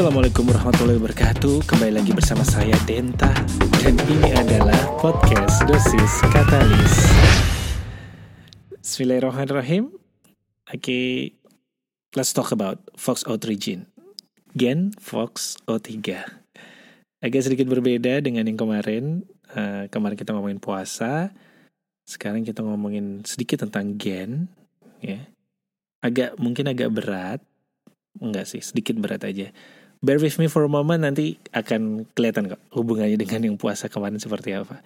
Assalamualaikum warahmatullahi wabarakatuh. Kembali lagi bersama saya Denta. Dan ini adalah podcast Dosis Katalis. Bismillahirrahmanirrahim. Oke okay, Let's talk about Fox O3 Gene. Gen Fox O3 Agak sedikit berbeda dengan yang kemarin. Uh, Kemarin kita ngomongin puasa. Sekarang kita ngomongin sedikit tentang gen ya. Agak mungkin agak berat. Enggak sih, sedikit berat aja bear with me for a moment nanti akan kelihatan kok hubungannya dengan yang puasa kemarin seperti apa.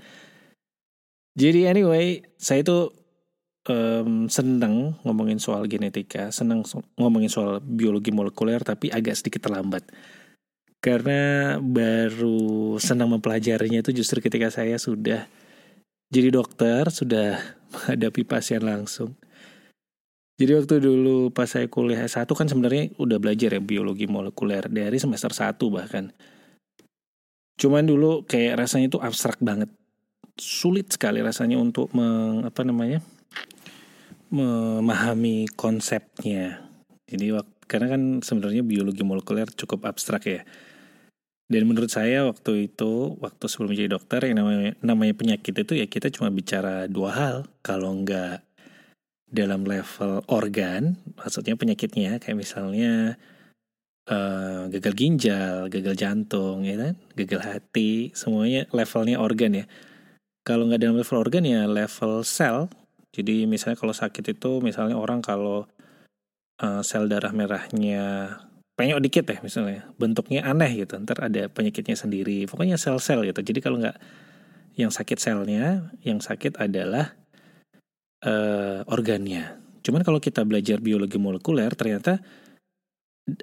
Jadi anyway, saya itu um, senang ngomongin soal genetika, senang ngomongin soal biologi molekuler, tapi agak sedikit terlambat. Karena baru senang mempelajarinya itu justru ketika saya sudah jadi dokter, sudah menghadapi pasien langsung. Jadi waktu dulu pas saya kuliah S1 kan sebenarnya udah belajar ya biologi molekuler dari semester 1 bahkan. Cuman dulu kayak rasanya itu abstrak banget. Sulit sekali rasanya untuk meng, apa namanya? memahami konsepnya. Jadi karena kan sebenarnya biologi molekuler cukup abstrak ya. Dan menurut saya waktu itu, waktu sebelum menjadi dokter yang namanya, namanya penyakit itu ya kita cuma bicara dua hal. Kalau enggak dalam level organ, maksudnya penyakitnya kayak misalnya uh, gagal ginjal, gagal jantung, ya kan, gagal hati, semuanya levelnya organ ya. Kalau nggak dalam level organ ya level sel. Jadi misalnya kalau sakit itu misalnya orang kalau uh, sel darah merahnya penyok dikit ya misalnya, bentuknya aneh gitu, ntar ada penyakitnya sendiri. Pokoknya sel-sel gitu. Jadi kalau nggak yang sakit selnya, yang sakit adalah uh, organnya. Cuman kalau kita belajar biologi molekuler ternyata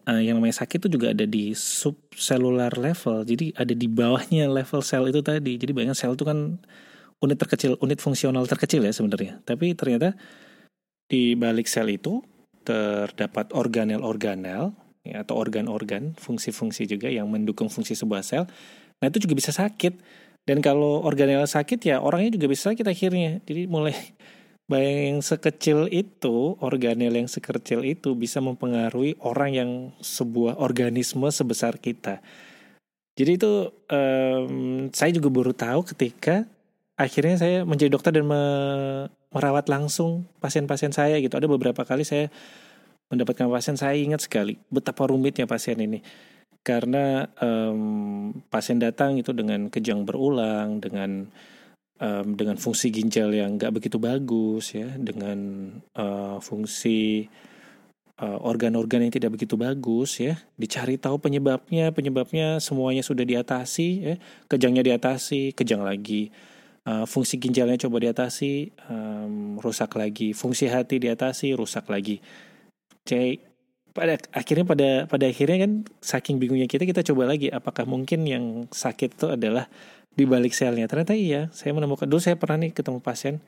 uh, yang namanya sakit itu juga ada di subcellular level. Jadi ada di bawahnya level sel itu tadi. Jadi banyak sel itu kan unit terkecil, unit fungsional terkecil ya sebenarnya. Tapi ternyata di balik sel itu terdapat organel-organel ya, atau organ-organ, fungsi-fungsi juga yang mendukung fungsi sebuah sel. Nah itu juga bisa sakit. Dan kalau organel sakit ya orangnya juga bisa sakit akhirnya. Jadi mulai Bayang yang sekecil itu, organel yang sekecil itu bisa mempengaruhi orang yang sebuah organisme sebesar kita. Jadi itu um, saya juga baru tahu ketika akhirnya saya menjadi dokter dan me merawat langsung pasien-pasien saya gitu. Ada beberapa kali saya mendapatkan pasien saya ingat sekali betapa rumitnya pasien ini karena um, pasien datang itu dengan kejang berulang dengan um, dengan fungsi ginjal yang nggak begitu bagus ya dengan uh, fungsi eh, organ-organ uh, yang tidak begitu bagus ya dicari tahu penyebabnya penyebabnya semuanya sudah diatasi ya kejangnya diatasi kejang lagi. Uh, fungsi ginjalnya coba diatasi um, rusak lagi. Fungsi hati diatasi rusak lagi. Cek pada akhirnya pada pada akhirnya kan saking bingungnya kita kita coba lagi apakah mungkin yang sakit itu adalah di balik selnya. Ternyata iya, saya menemukan dulu saya pernah nih ketemu pasien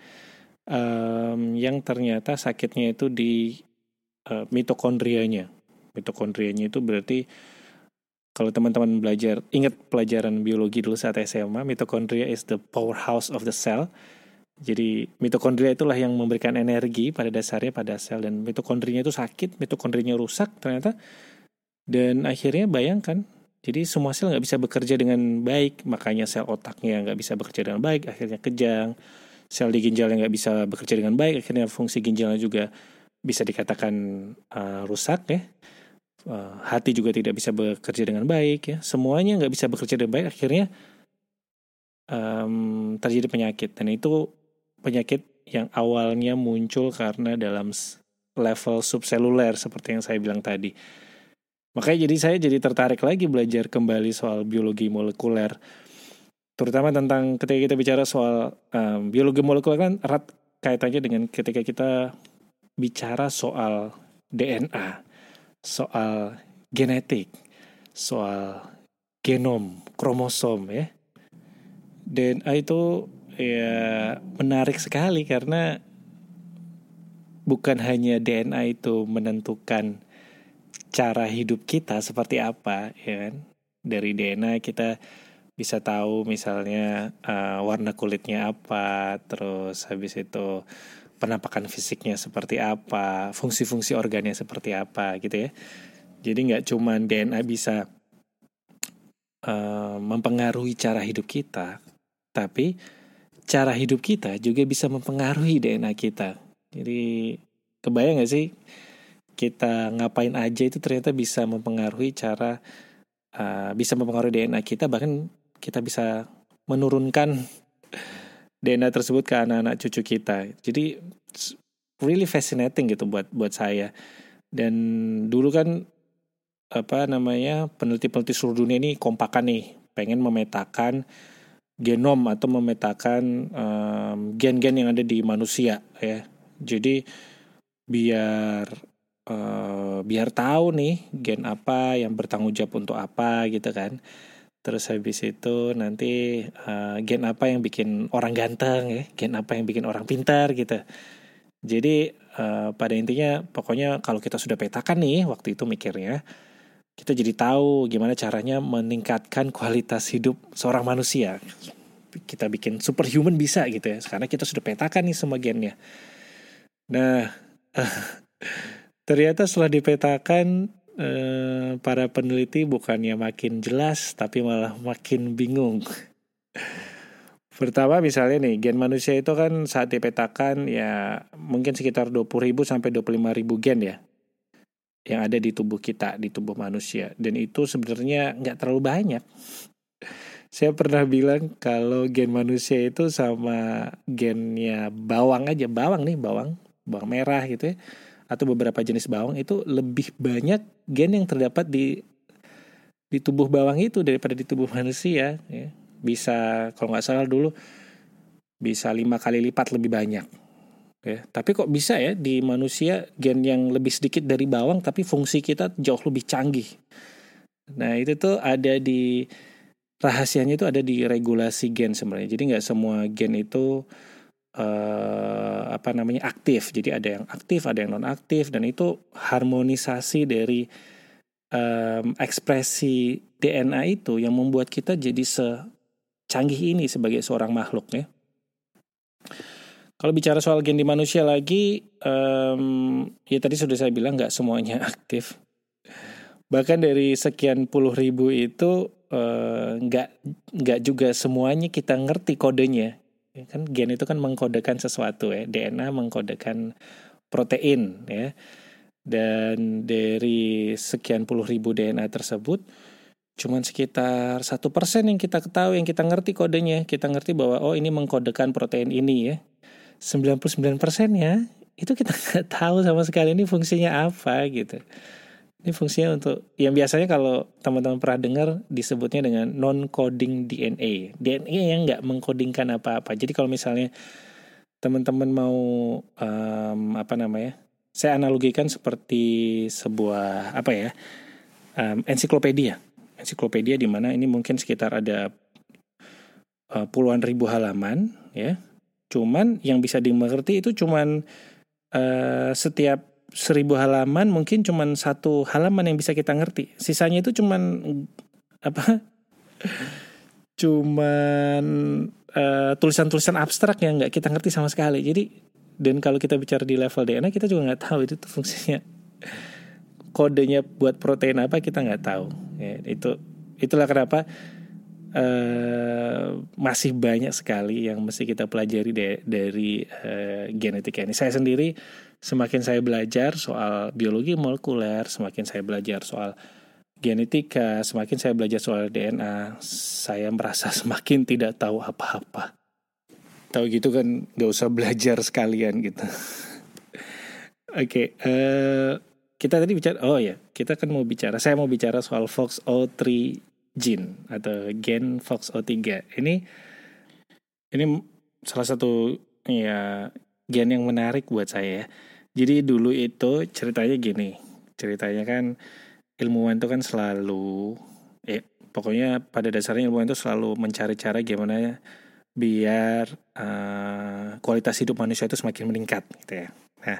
um, yang ternyata sakitnya itu di uh, mitokondrianya. Mitokondrianya itu berarti kalau teman-teman belajar ingat pelajaran biologi dulu saat SMA, mitokondria is the powerhouse of the cell. Jadi mitokondria itulah yang memberikan energi pada dasarnya pada sel dan mitokondrinya itu sakit, mitokondrinya rusak ternyata dan akhirnya bayangkan jadi semua sel nggak bisa bekerja dengan baik, makanya sel otaknya nggak bisa bekerja dengan baik, akhirnya kejang. Sel di ginjalnya nggak bisa bekerja dengan baik, akhirnya fungsi ginjalnya juga bisa dikatakan uh, rusak ya. Uh, hati juga tidak bisa bekerja dengan baik ya. Semuanya nggak bisa bekerja dengan baik, akhirnya um, terjadi penyakit. Dan itu penyakit yang awalnya muncul karena dalam level subseluler seperti yang saya bilang tadi Makanya jadi saya jadi tertarik lagi belajar kembali soal biologi molekuler. Terutama tentang ketika kita bicara soal um, biologi molekuler kan erat kaitannya dengan ketika kita bicara soal DNA, soal genetik, soal genom, kromosom ya. DNA itu ya menarik sekali karena bukan hanya DNA itu menentukan cara hidup kita seperti apa ya kan? Dari DNA kita bisa tahu misalnya uh, warna kulitnya apa terus habis itu penampakan fisiknya seperti apa fungsi-fungsi organnya seperti apa gitu ya. Jadi nggak cuma DNA bisa uh, mempengaruhi cara hidup kita tapi cara hidup kita juga bisa mempengaruhi DNA kita. Jadi kebayang gak sih kita ngapain aja itu ternyata bisa mempengaruhi cara uh, bisa mempengaruhi DNA kita bahkan kita bisa menurunkan DNA tersebut ke anak-anak cucu kita. Jadi really fascinating gitu buat buat saya. Dan dulu kan apa namanya peneliti-peneliti seluruh dunia ini kompakan nih, pengen memetakan genom atau memetakan gen-gen um, yang ada di manusia ya. Jadi biar uh, biar tahu nih gen apa yang bertanggung jawab untuk apa gitu kan. Terus habis itu nanti uh, gen apa yang bikin orang ganteng ya, gen apa yang bikin orang pintar gitu. Jadi uh, pada intinya pokoknya kalau kita sudah petakan nih waktu itu mikirnya, kita jadi tahu gimana caranya meningkatkan kualitas hidup seorang manusia. Kita bikin superhuman bisa gitu ya, karena kita sudah petakan nih semua gennya. Nah, ternyata setelah dipetakan eh, para peneliti bukannya makin jelas tapi malah makin bingung. Pertama misalnya nih, gen manusia itu kan saat dipetakan ya mungkin sekitar 20 ribu sampai 25 ribu gen ya. Yang ada di tubuh kita, di tubuh manusia. Dan itu sebenarnya nggak terlalu banyak. Saya pernah bilang kalau gen manusia itu sama gennya bawang aja. Bawang nih, bawang. Bawang merah gitu ya atau beberapa jenis bawang itu lebih banyak gen yang terdapat di di tubuh bawang itu daripada di tubuh manusia ya. bisa kalau nggak salah dulu bisa lima kali lipat lebih banyak ya. Tapi kok bisa ya di manusia gen yang lebih sedikit dari bawang tapi fungsi kita jauh lebih canggih. Nah itu tuh ada di rahasianya itu ada di regulasi gen sebenarnya. Jadi nggak semua gen itu uh, apa namanya aktif. Jadi ada yang aktif, ada yang non aktif dan itu harmonisasi dari um, ekspresi DNA itu yang membuat kita jadi secanggih ini sebagai seorang makhluk ya. Kalau bicara soal gen di manusia lagi, um, ya tadi sudah saya bilang nggak semuanya aktif. Bahkan dari sekian puluh ribu itu nggak uh, nggak juga semuanya kita ngerti kodenya Ya kan gen itu kan mengkodekan sesuatu ya. DNA mengkodekan protein ya. Dan dari sekian puluh ribu DNA tersebut cuman sekitar satu persen yang kita ketahui yang kita ngerti kodenya. Kita ngerti bahwa oh ini mengkodekan protein ini ya. 99 persennya itu kita nggak tahu sama sekali ini fungsinya apa gitu ini fungsinya untuk yang biasanya kalau teman-teman pernah dengar disebutnya dengan non coding DNA. DNA yang nggak mengkodingkan apa-apa. Jadi kalau misalnya teman-teman mau um, apa namanya? Saya analogikan seperti sebuah apa ya? Um, ensiklopedia. Ensiklopedia di mana ini mungkin sekitar ada uh, puluhan ribu halaman ya. Cuman yang bisa dimengerti itu cuman uh, setiap seribu halaman mungkin cuma satu halaman yang bisa kita ngerti. Sisanya itu cuman apa? cuman uh, tulisan-tulisan abstrak yang nggak kita ngerti sama sekali. Jadi dan kalau kita bicara di level DNA kita juga nggak tahu itu tuh fungsinya kodenya buat protein apa kita nggak tahu. Ya, itu itulah kenapa uh, masih banyak sekali yang mesti kita pelajari de dari uh, genetika ini. Saya sendiri semakin saya belajar soal biologi molekuler, semakin saya belajar soal genetika, semakin saya belajar soal DNA, saya merasa semakin tidak tahu apa-apa. Tahu gitu kan gak usah belajar sekalian gitu. Oke, okay, uh, eh, kita tadi bicara, oh ya, kita kan mau bicara, saya mau bicara soal FOXO3 gene atau gen FOXO3. Ini ini salah satu ya gen yang menarik buat saya. Jadi dulu itu ceritanya gini, ceritanya kan ilmuwan itu kan selalu eh pokoknya pada dasarnya ilmuwan itu selalu mencari cara gimana biar uh, kualitas hidup manusia itu semakin meningkat gitu ya. Nah,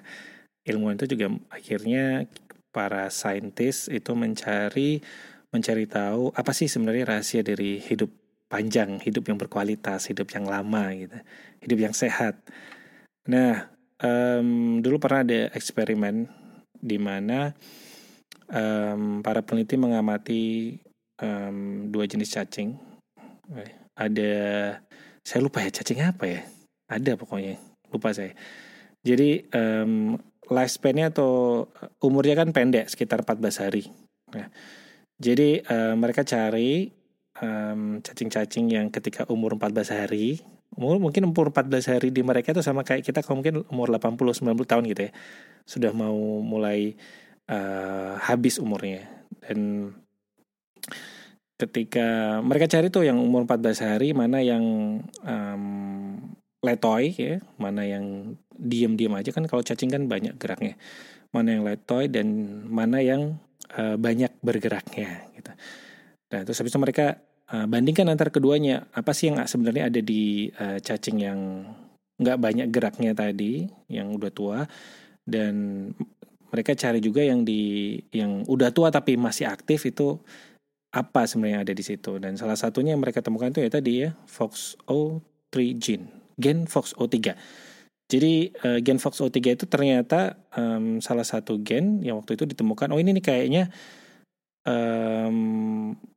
ilmuwan itu juga akhirnya para saintis itu mencari mencari tahu apa sih sebenarnya rahasia dari hidup panjang, hidup yang berkualitas, hidup yang lama gitu, hidup yang sehat. Nah, um, dulu pernah ada eksperimen di mana um, para peneliti mengamati um, dua jenis cacing. Ada saya lupa ya cacing apa ya? Ada pokoknya lupa saya. Jadi um, lifespan-nya atau umurnya kan pendek sekitar 14 hari. Nah, jadi um, mereka cari cacing-cacing um, yang ketika umur 14 hari umur mungkin umur 14 hari di mereka itu sama kayak kita kalau mungkin umur 80 90 tahun gitu ya. Sudah mau mulai uh, habis umurnya. Dan ketika mereka cari tuh yang umur 14 hari mana yang um, letoy ya mana yang diem-diem aja kan kalau cacing kan banyak geraknya. Mana yang letoy dan mana yang uh, banyak bergeraknya gitu. Nah terus habis itu mereka uh, bandingkan antar keduanya apa sih yang sebenarnya ada di uh, cacing yang nggak banyak geraknya tadi yang udah tua dan mereka cari juga yang di yang udah tua tapi masih aktif itu apa sebenarnya ada di situ? Dan salah satunya yang mereka temukan itu ya tadi ya FOXO3 gene gen FOXO3 jadi uh, gen FOXO3 itu ternyata um, salah satu gen yang waktu itu ditemukan oh ini nih kayaknya um,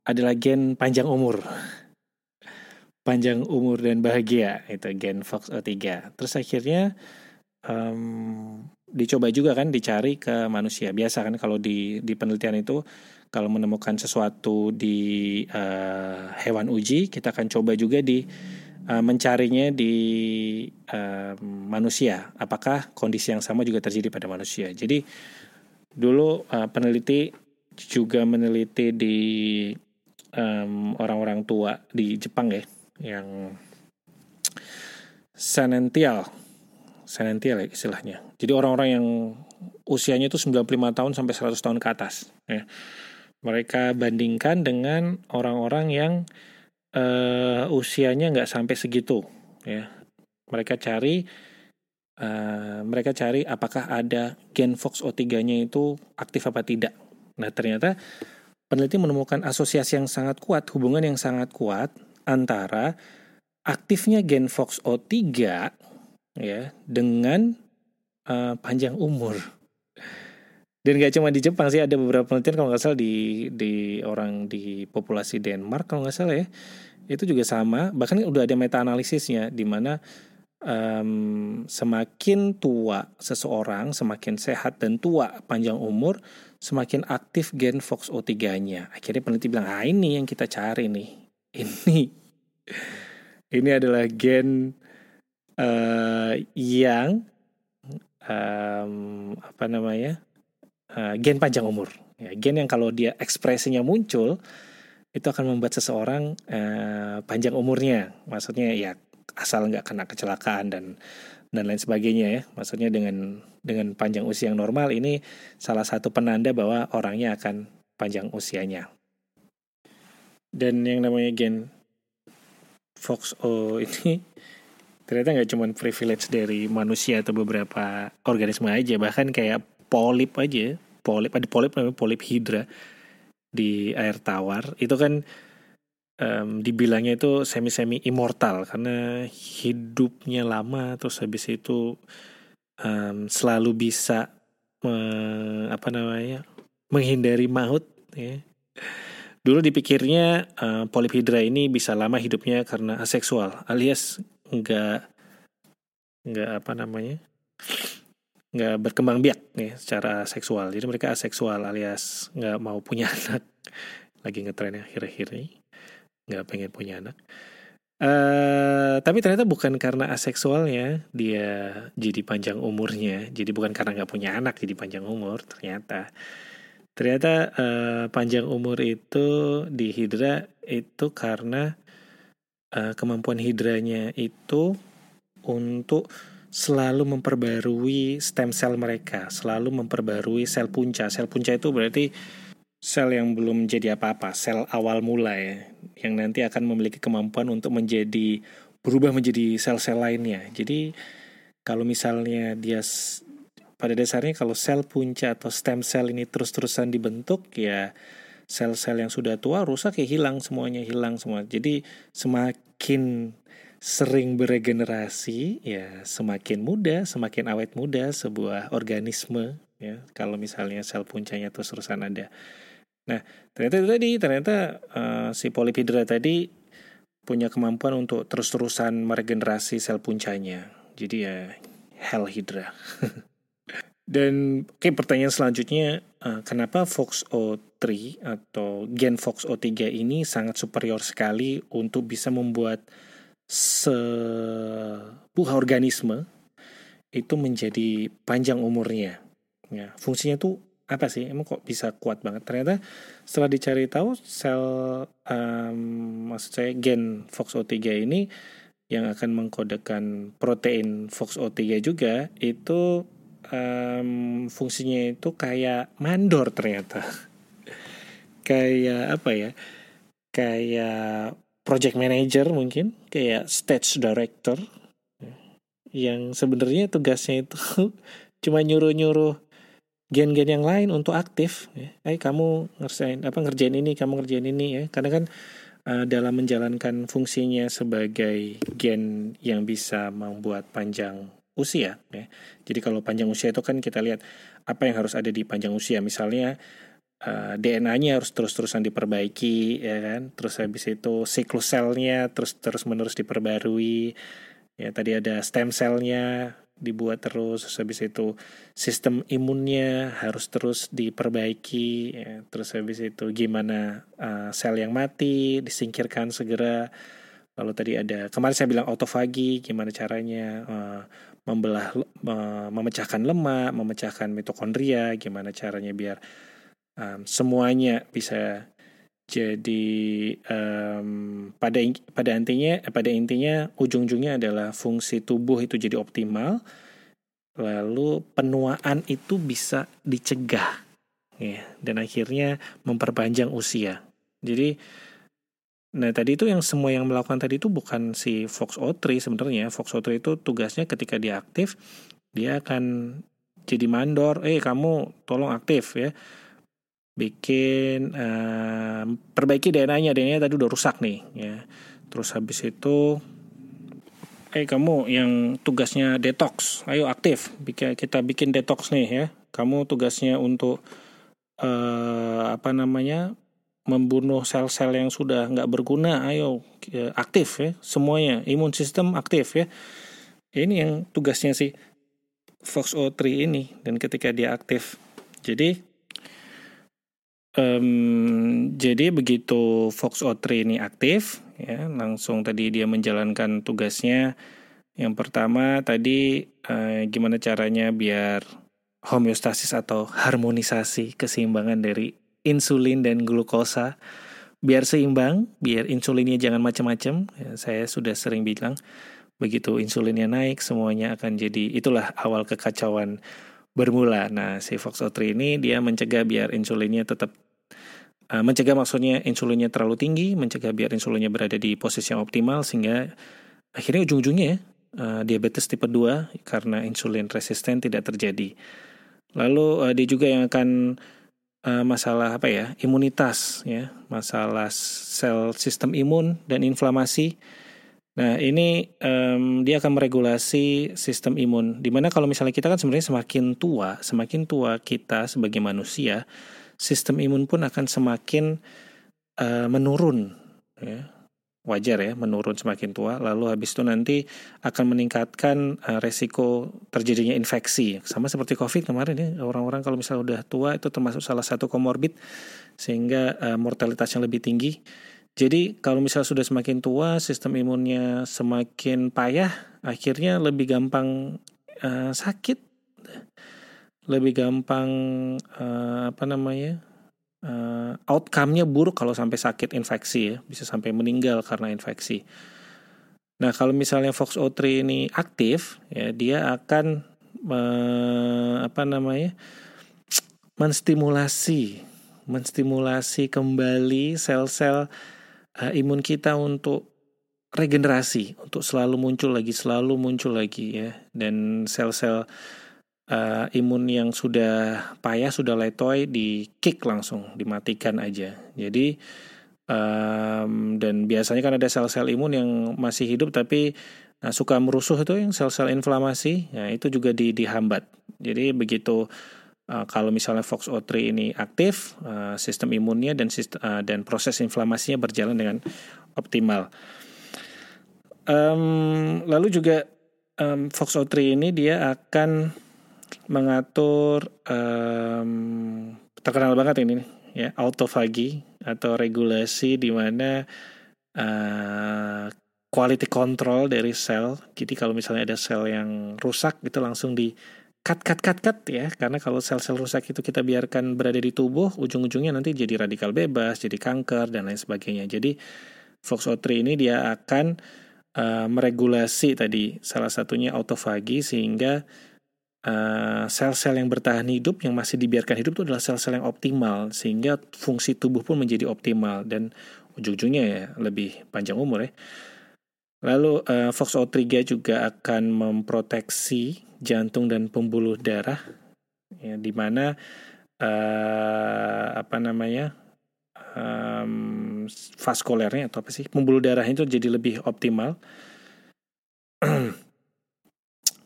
adalah gen panjang umur panjang umur dan bahagia itu gen FOXO3 terus akhirnya um, dicoba juga kan dicari ke manusia biasa kan kalau di di penelitian itu kalau menemukan sesuatu di uh, hewan uji, kita akan coba juga di uh, mencarinya di uh, manusia. Apakah kondisi yang sama juga terjadi pada manusia? Jadi dulu uh, peneliti juga meneliti di orang-orang um, tua di Jepang ya, yang senential, senential ya istilahnya. Jadi orang-orang yang usianya itu 95 tahun sampai 100 tahun ke atas. Ya mereka bandingkan dengan orang-orang yang uh, usianya nggak sampai segitu ya mereka cari uh, mereka cari apakah ada gen FOXO3-nya itu aktif apa tidak nah ternyata peneliti menemukan asosiasi yang sangat kuat hubungan yang sangat kuat antara aktifnya gen FOXO3 ya dengan uh, panjang umur. Dan gak cuma di Jepang sih ada beberapa penelitian kalau nggak salah di di orang di populasi Denmark kalau nggak salah ya. Itu juga sama bahkan udah ada meta analisisnya di mana um, semakin tua seseorang semakin sehat dan tua panjang umur semakin aktif gen FOXO3-nya akhirnya peneliti bilang ah ini yang kita cari nih ini ini adalah gen uh, yang um, apa namanya uh, gen panjang umur. Ya, gen yang kalau dia ekspresinya muncul itu akan membuat seseorang uh, panjang umurnya. Maksudnya ya asal nggak kena kecelakaan dan dan lain sebagainya ya. Maksudnya dengan dengan panjang usia yang normal ini salah satu penanda bahwa orangnya akan panjang usianya. Dan yang namanya gen FOXO ini ternyata nggak cuma privilege dari manusia atau beberapa organisme aja, bahkan kayak polip aja polip ada polip namanya polip hidra di air tawar itu kan um, dibilangnya itu semi semi immortal karena hidupnya lama terus habis itu um, selalu bisa me, apa namanya menghindari maut ya. Dulu dipikirnya uh, polip hidra ini bisa lama hidupnya karena aseksual alias enggak enggak apa namanya nggak berkembang biak nih secara seksual. Jadi mereka aseksual alias nggak mau punya anak. Lagi ngetren ya akhir-akhir ini nggak pengen punya anak Uh, tapi ternyata bukan karena aseksualnya dia jadi panjang umurnya, jadi bukan karena nggak punya anak jadi panjang umur. Ternyata, ternyata uh, panjang umur itu di hidra itu karena uh, kemampuan hidranya itu untuk selalu memperbarui stem cell mereka, selalu memperbarui sel punca. Sel punca itu berarti sel yang belum jadi apa-apa, sel awal mula ya, yang nanti akan memiliki kemampuan untuk menjadi berubah menjadi sel-sel lainnya. Jadi kalau misalnya dia pada dasarnya kalau sel punca atau stem cell ini terus-terusan dibentuk ya sel-sel yang sudah tua rusak ya hilang semuanya hilang semua. Jadi semakin sering beregenerasi ya semakin muda, semakin awet muda sebuah organisme ya kalau misalnya sel puncanya terus-terusan ada. Nah, ternyata itu tadi, ternyata uh, si Polypidra tadi punya kemampuan untuk terus-terusan meregenerasi sel puncanya. Jadi ya Hell Hydra. Dan oke okay, pertanyaan selanjutnya, uh, kenapa FOXO3 atau gen FOXO3 ini sangat superior sekali untuk bisa membuat sebuah organisme itu menjadi panjang umurnya. Ya, fungsinya tuh apa sih? Emang kok bisa kuat banget? Ternyata setelah dicari tahu sel um, maksud saya gen FOXO3 ini yang akan mengkodekan protein FOXO3 juga itu um, fungsinya itu kayak mandor ternyata. Kayak apa ya? Kayak project manager mungkin kayak stage director. Yang sebenarnya tugasnya itu cuma nyuruh-nyuruh gen-gen yang lain untuk aktif ya. Eh kamu ngerjain apa ngerjain ini, kamu ngerjain ini ya. Karena kan uh, dalam menjalankan fungsinya sebagai gen yang bisa membuat panjang usia ya. Jadi kalau panjang usia itu kan kita lihat apa yang harus ada di panjang usia. Misalnya uh, DNA-nya harus terus-terusan diperbaiki ya kan. Terus habis itu siklus selnya terus terus menerus diperbarui. Ya tadi ada stem cell-nya dibuat terus habis itu sistem imunnya harus terus diperbaiki ya. terus habis itu gimana uh, sel yang mati disingkirkan segera lalu tadi ada kemarin saya bilang autofagi gimana caranya uh, membelah uh, memecahkan lemak memecahkan mitokondria gimana caranya biar um, semuanya bisa jadi um, pada pada intinya pada intinya ujung-ujungnya adalah fungsi tubuh itu jadi optimal, lalu penuaan itu bisa dicegah, ya, dan akhirnya memperpanjang usia. Jadi, nah tadi itu yang semua yang melakukan tadi itu bukan si FOXO3 sebenarnya. FOXO3 itu tugasnya ketika dia aktif, dia akan jadi mandor, eh kamu tolong aktif ya bikin uh, perbaiki DNA-nya, DNA-nya tadi udah rusak nih ya. Terus habis itu eh kamu yang tugasnya detox, ayo aktif. Kita bikin detox nih ya. Kamu tugasnya untuk uh, apa namanya? membunuh sel-sel yang sudah nggak berguna, ayo ya, aktif ya semuanya, imun sistem aktif ya. Ini yang tugasnya si FOXO3 ini dan ketika dia aktif, jadi Um, jadi begitu Fox O3 ini aktif, ya langsung tadi dia menjalankan tugasnya. Yang pertama tadi uh, gimana caranya biar homeostasis atau harmonisasi keseimbangan dari insulin dan glukosa biar seimbang, biar insulinnya jangan macam-macam. Ya, saya sudah sering bilang begitu insulinnya naik semuanya akan jadi itulah awal kekacauan bermula. Nah, si Fox O3 ini dia mencegah biar insulinnya tetap Uh, mencegah maksudnya insulinnya terlalu tinggi, mencegah biar insulinnya berada di posisi yang optimal sehingga akhirnya ujung-ujungnya uh, diabetes tipe 2 karena insulin resisten tidak terjadi. Lalu uh, dia juga yang akan uh, masalah apa ya? imunitas ya, masalah sel sistem imun dan inflamasi. Nah, ini um, dia akan meregulasi sistem imun. Di mana kalau misalnya kita kan sebenarnya semakin tua, semakin tua kita sebagai manusia, sistem imun pun akan semakin uh, menurun ya. Wajar ya menurun semakin tua. Lalu habis itu nanti akan meningkatkan uh, resiko terjadinya infeksi. Sama seperti covid kemarin ya orang-orang kalau misalnya udah tua itu termasuk salah satu komorbid sehingga uh, mortalitasnya lebih tinggi. Jadi kalau misalnya sudah semakin tua sistem imunnya semakin payah akhirnya lebih gampang uh, sakit lebih gampang uh, apa namanya uh, outcome-nya buruk kalau sampai sakit infeksi ya bisa sampai meninggal karena infeksi. Nah kalau misalnya FOXO3 ini aktif ya dia akan uh, apa namanya menstimulasi menstimulasi kembali sel-sel uh, imun kita untuk regenerasi, untuk selalu muncul lagi, selalu muncul lagi ya. Dan sel-sel uh, imun yang sudah payah, sudah letoy, di kick langsung, dimatikan aja. Jadi um, dan biasanya kan ada sel-sel imun yang masih hidup tapi uh, suka merusuh itu yang sel-sel inflamasi, ya itu juga di, dihambat. Jadi begitu Uh, kalau misalnya FOXO3 ini aktif, uh, sistem imunnya dan sistem, uh, dan proses inflamasinya berjalan dengan optimal. Um, lalu juga um, FOXO3 ini dia akan mengatur um, terkenal banget ini ya autofagi atau regulasi di mana uh, quality control dari sel. Jadi kalau misalnya ada sel yang rusak itu langsung di cut cut cut cut ya karena kalau sel-sel rusak itu kita biarkan berada di tubuh ujung-ujungnya nanti jadi radikal bebas jadi kanker dan lain sebagainya jadi FOXO3 ini dia akan uh, meregulasi tadi salah satunya autofagi sehingga eh, sel-sel yang bertahan hidup yang masih dibiarkan hidup itu adalah sel-sel yang optimal sehingga fungsi tubuh pun menjadi optimal dan ujung-ujungnya ya lebih panjang umur ya Lalu uh, FOXO3 juga akan memproteksi jantung dan pembuluh darah, ya, di mana uh, apa namanya um, vaskulernya atau apa sih pembuluh darah itu jadi lebih optimal.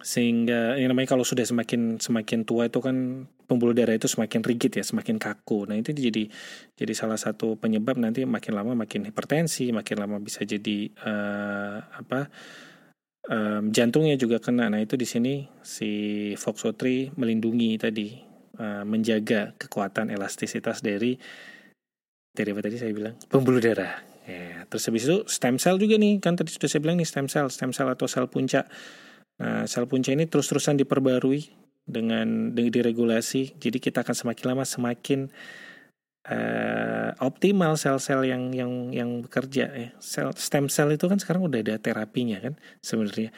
sehingga yang namanya kalau sudah semakin semakin tua itu kan pembuluh darah itu semakin rigid ya semakin kaku. Nah itu jadi jadi salah satu penyebab nanti makin lama makin hipertensi makin lama bisa jadi uh, apa um, jantungnya juga kena. Nah itu di sini si Foxo3 melindungi tadi uh, menjaga kekuatan elastisitas dari dari apa tadi saya bilang? Pembuluh darah. Ya terus habis itu stem cell juga nih. Kan tadi sudah saya bilang nih stem cell stem cell atau sel puncak Nah, sel punca ini terus-terusan diperbarui dengan diregulasi. Jadi kita akan semakin lama semakin uh, optimal sel-sel yang yang yang bekerja ya. Sel stem cell itu kan sekarang udah ada terapinya kan sebenarnya.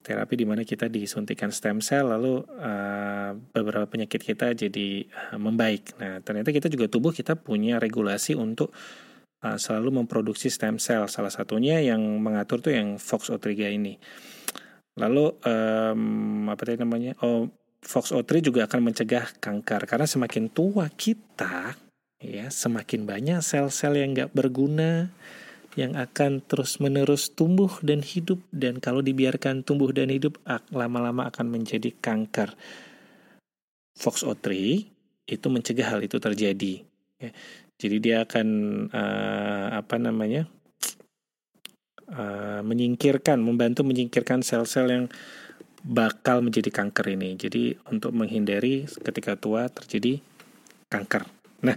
Terapi di mana kita disuntikan stem cell lalu uh, beberapa penyakit kita jadi uh, membaik. Nah, ternyata kita juga tubuh kita punya regulasi untuk uh, selalu memproduksi stem cell. Salah satunya yang mengatur tuh yang FOXO3 ini. Lalu um, apa tadi namanya? Oh, FOXO3 juga akan mencegah kanker karena semakin tua kita ya semakin banyak sel-sel yang nggak berguna yang akan terus-menerus tumbuh dan hidup dan kalau dibiarkan tumbuh dan hidup lama-lama akan menjadi kanker. FOXO3 itu mencegah hal itu terjadi. Ya. Jadi dia akan uh, apa namanya? Uh, menyingkirkan, membantu menyingkirkan sel-sel yang bakal menjadi kanker ini. Jadi untuk menghindari ketika tua terjadi kanker. Nah,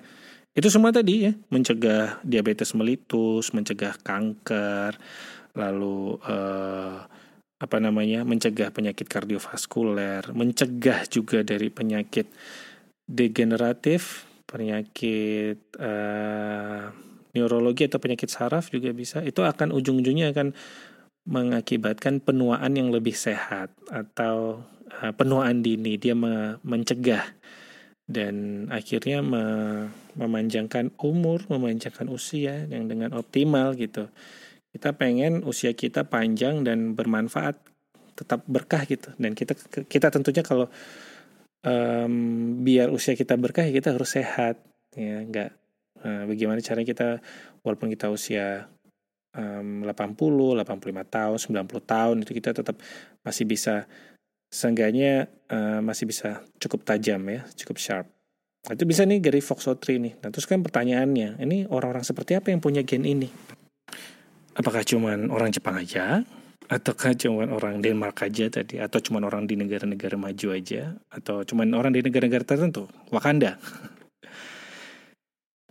itu semua tadi ya, mencegah diabetes melitus, mencegah kanker, lalu uh, apa namanya, mencegah penyakit kardiovaskuler, mencegah juga dari penyakit degeneratif, penyakit uh, neurologi atau penyakit saraf juga bisa itu akan ujung-ujungnya akan mengakibatkan penuaan yang lebih sehat atau uh, penuaan dini dia me mencegah dan akhirnya me memanjangkan umur, memanjangkan usia yang dengan optimal gitu. Kita pengen usia kita panjang dan bermanfaat, tetap berkah gitu. Dan kita kita tentunya kalau um, biar usia kita berkah ya kita harus sehat ya, nggak Nah, bagaimana caranya kita walaupun kita usia um, 80, 85 tahun, 90 tahun itu kita tetap masih bisa seenggaknya uh, masih bisa cukup tajam ya, cukup sharp. Nah, itu bisa nih dari FOXO3 nih. Nah, terus kan pertanyaannya, ini orang-orang seperti apa yang punya gen ini? Apakah cuma orang Jepang aja? Ataukah cuma orang Denmark aja tadi? Atau cuma orang di negara-negara maju aja? Atau cuma orang di negara-negara tertentu? Wakanda?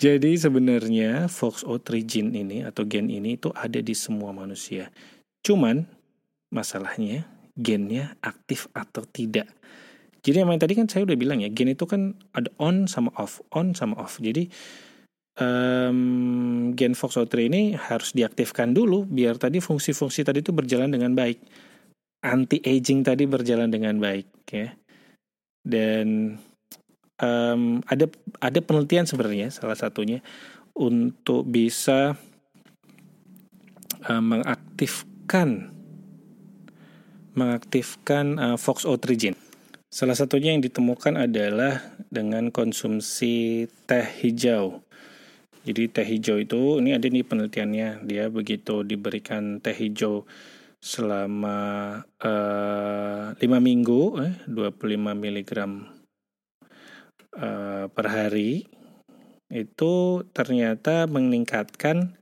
Jadi sebenarnya FOXO3 gene ini atau gen ini itu ada di semua manusia. Cuman masalahnya gennya aktif atau tidak. Jadi yang tadi kan saya udah bilang ya, gen itu kan ada on sama off, on sama off. Jadi um, gen FOXO3 ini harus diaktifkan dulu biar tadi fungsi-fungsi tadi itu berjalan dengan baik. Anti aging tadi berjalan dengan baik ya. Dan um, ada ada penelitian sebenarnya salah satunya untuk bisa uh, mengaktifkan mengaktifkan uh, FOXO3 gene. Salah satunya yang ditemukan adalah dengan konsumsi teh hijau. Jadi teh hijau itu ini ada nih penelitiannya. Dia begitu diberikan teh hijau selama uh, eh, 5 minggu eh 25 mg uh, per hari itu ternyata meningkatkan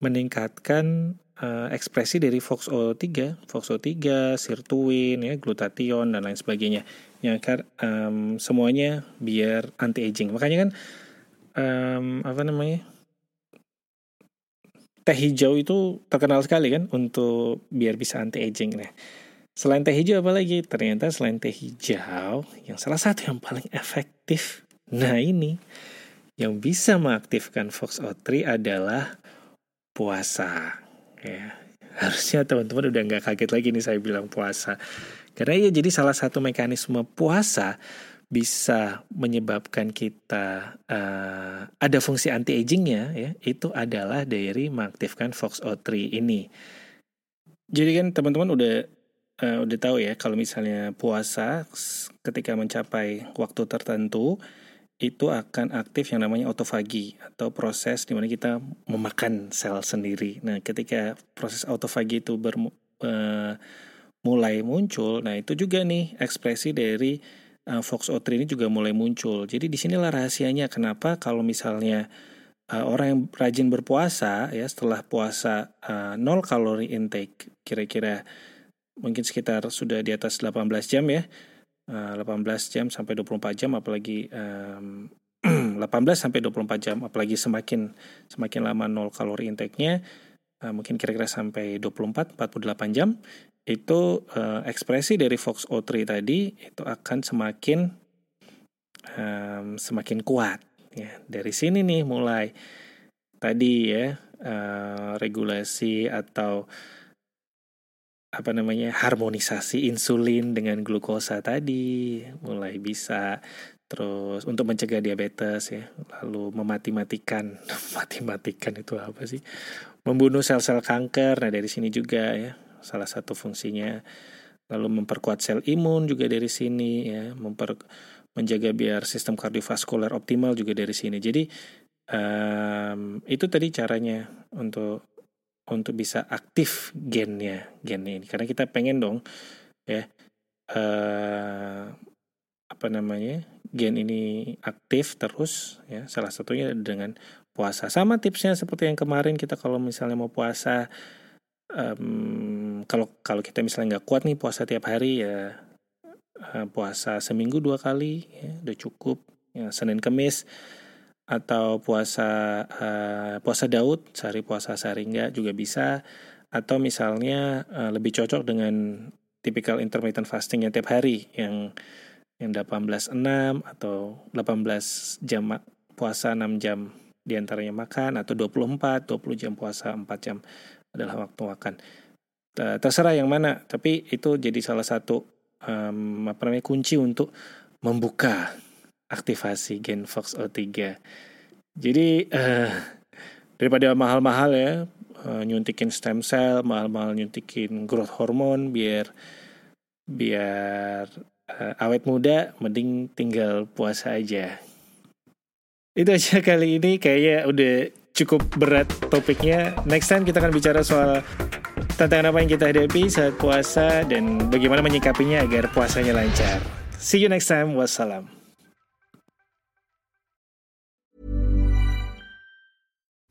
meningkatkan uh, ekspresi dari FOXO3, FOXO3, sirtuin, ya, glutathione dan lain sebagainya. Yang kan um, semuanya biar anti aging. Makanya kan um, apa namanya? Teh hijau itu terkenal sekali kan untuk biar bisa anti aging. Nah, selain teh hijau apa lagi? Ternyata selain teh hijau, yang salah satu yang paling efektif. Nah, ini yang bisa mengaktifkan FOXO3 adalah puasa ya harusnya teman-teman udah nggak kaget lagi nih saya bilang puasa karena ya jadi salah satu mekanisme puasa bisa menyebabkan kita uh, ada fungsi anti agingnya ya itu adalah dari mengaktifkan FOXO3 ini jadi kan teman-teman udah uh, udah tahu ya kalau misalnya puasa ketika mencapai waktu tertentu itu akan aktif yang namanya autofagi atau proses di mana kita memakan sel sendiri. Nah, ketika proses autofagi itu ber, uh, mulai muncul, nah itu juga nih ekspresi dari uh, FOXO3 ini juga mulai muncul. Jadi di sinilah rahasianya kenapa kalau misalnya uh, orang yang rajin berpuasa ya setelah puasa uh, 0 kalori intake kira-kira mungkin sekitar sudah di atas 18 jam ya. 18 eh, jam sampai 24 jam apalagi um, 18 sampai 24 jam apalagi semakin semakin lama nol kalori intake-nya uh, mungkin kira-kira sampai 24 48 jam itu uh, ekspresi dari FOXO3 tadi itu akan semakin um, semakin kuat ya. Dari sini nih mulai tadi ya uh, regulasi atau apa namanya harmonisasi insulin dengan glukosa tadi. Mulai bisa. Terus untuk mencegah diabetes ya. Lalu memati-matikan. Mati-matikan itu apa sih? Membunuh sel-sel kanker. Nah dari sini juga ya. Salah satu fungsinya. Lalu memperkuat sel imun juga dari sini ya. Memper menjaga biar sistem kardiovaskuler optimal juga dari sini. Jadi um, itu tadi caranya untuk untuk bisa aktif gennya gennya ini. Karena kita pengen dong ya uh, apa namanya gen ini aktif terus ya. Salah satunya dengan puasa. Sama tipsnya seperti yang kemarin kita kalau misalnya mau puasa um, kalau kalau kita misalnya nggak kuat nih puasa tiap hari ya uh, puasa seminggu dua kali ya udah cukup. Ya senin kemis atau puasa uh, puasa Daud sehari puasa sehari enggak juga bisa. Atau misalnya uh, lebih cocok dengan tipikal intermittent fasting yang tiap hari yang yang 18 6 atau 18 jam puasa 6 jam di antaranya makan atau 24 20 jam puasa 4 jam adalah waktu makan. Terserah yang mana tapi itu jadi salah satu um, apa namanya kunci untuk membuka aktivasi gen FOXO3. Jadi uh, daripada mahal-mahal ya uh, nyuntikin stem cell, mahal-mahal nyuntikin growth hormone biar biar uh, awet muda, mending tinggal puasa aja. Itu aja kali ini kayaknya udah cukup berat topiknya. Next time kita akan bicara soal tantangan apa yang kita hadapi saat puasa dan bagaimana menyikapinya agar puasanya lancar. See you next time. Wassalam.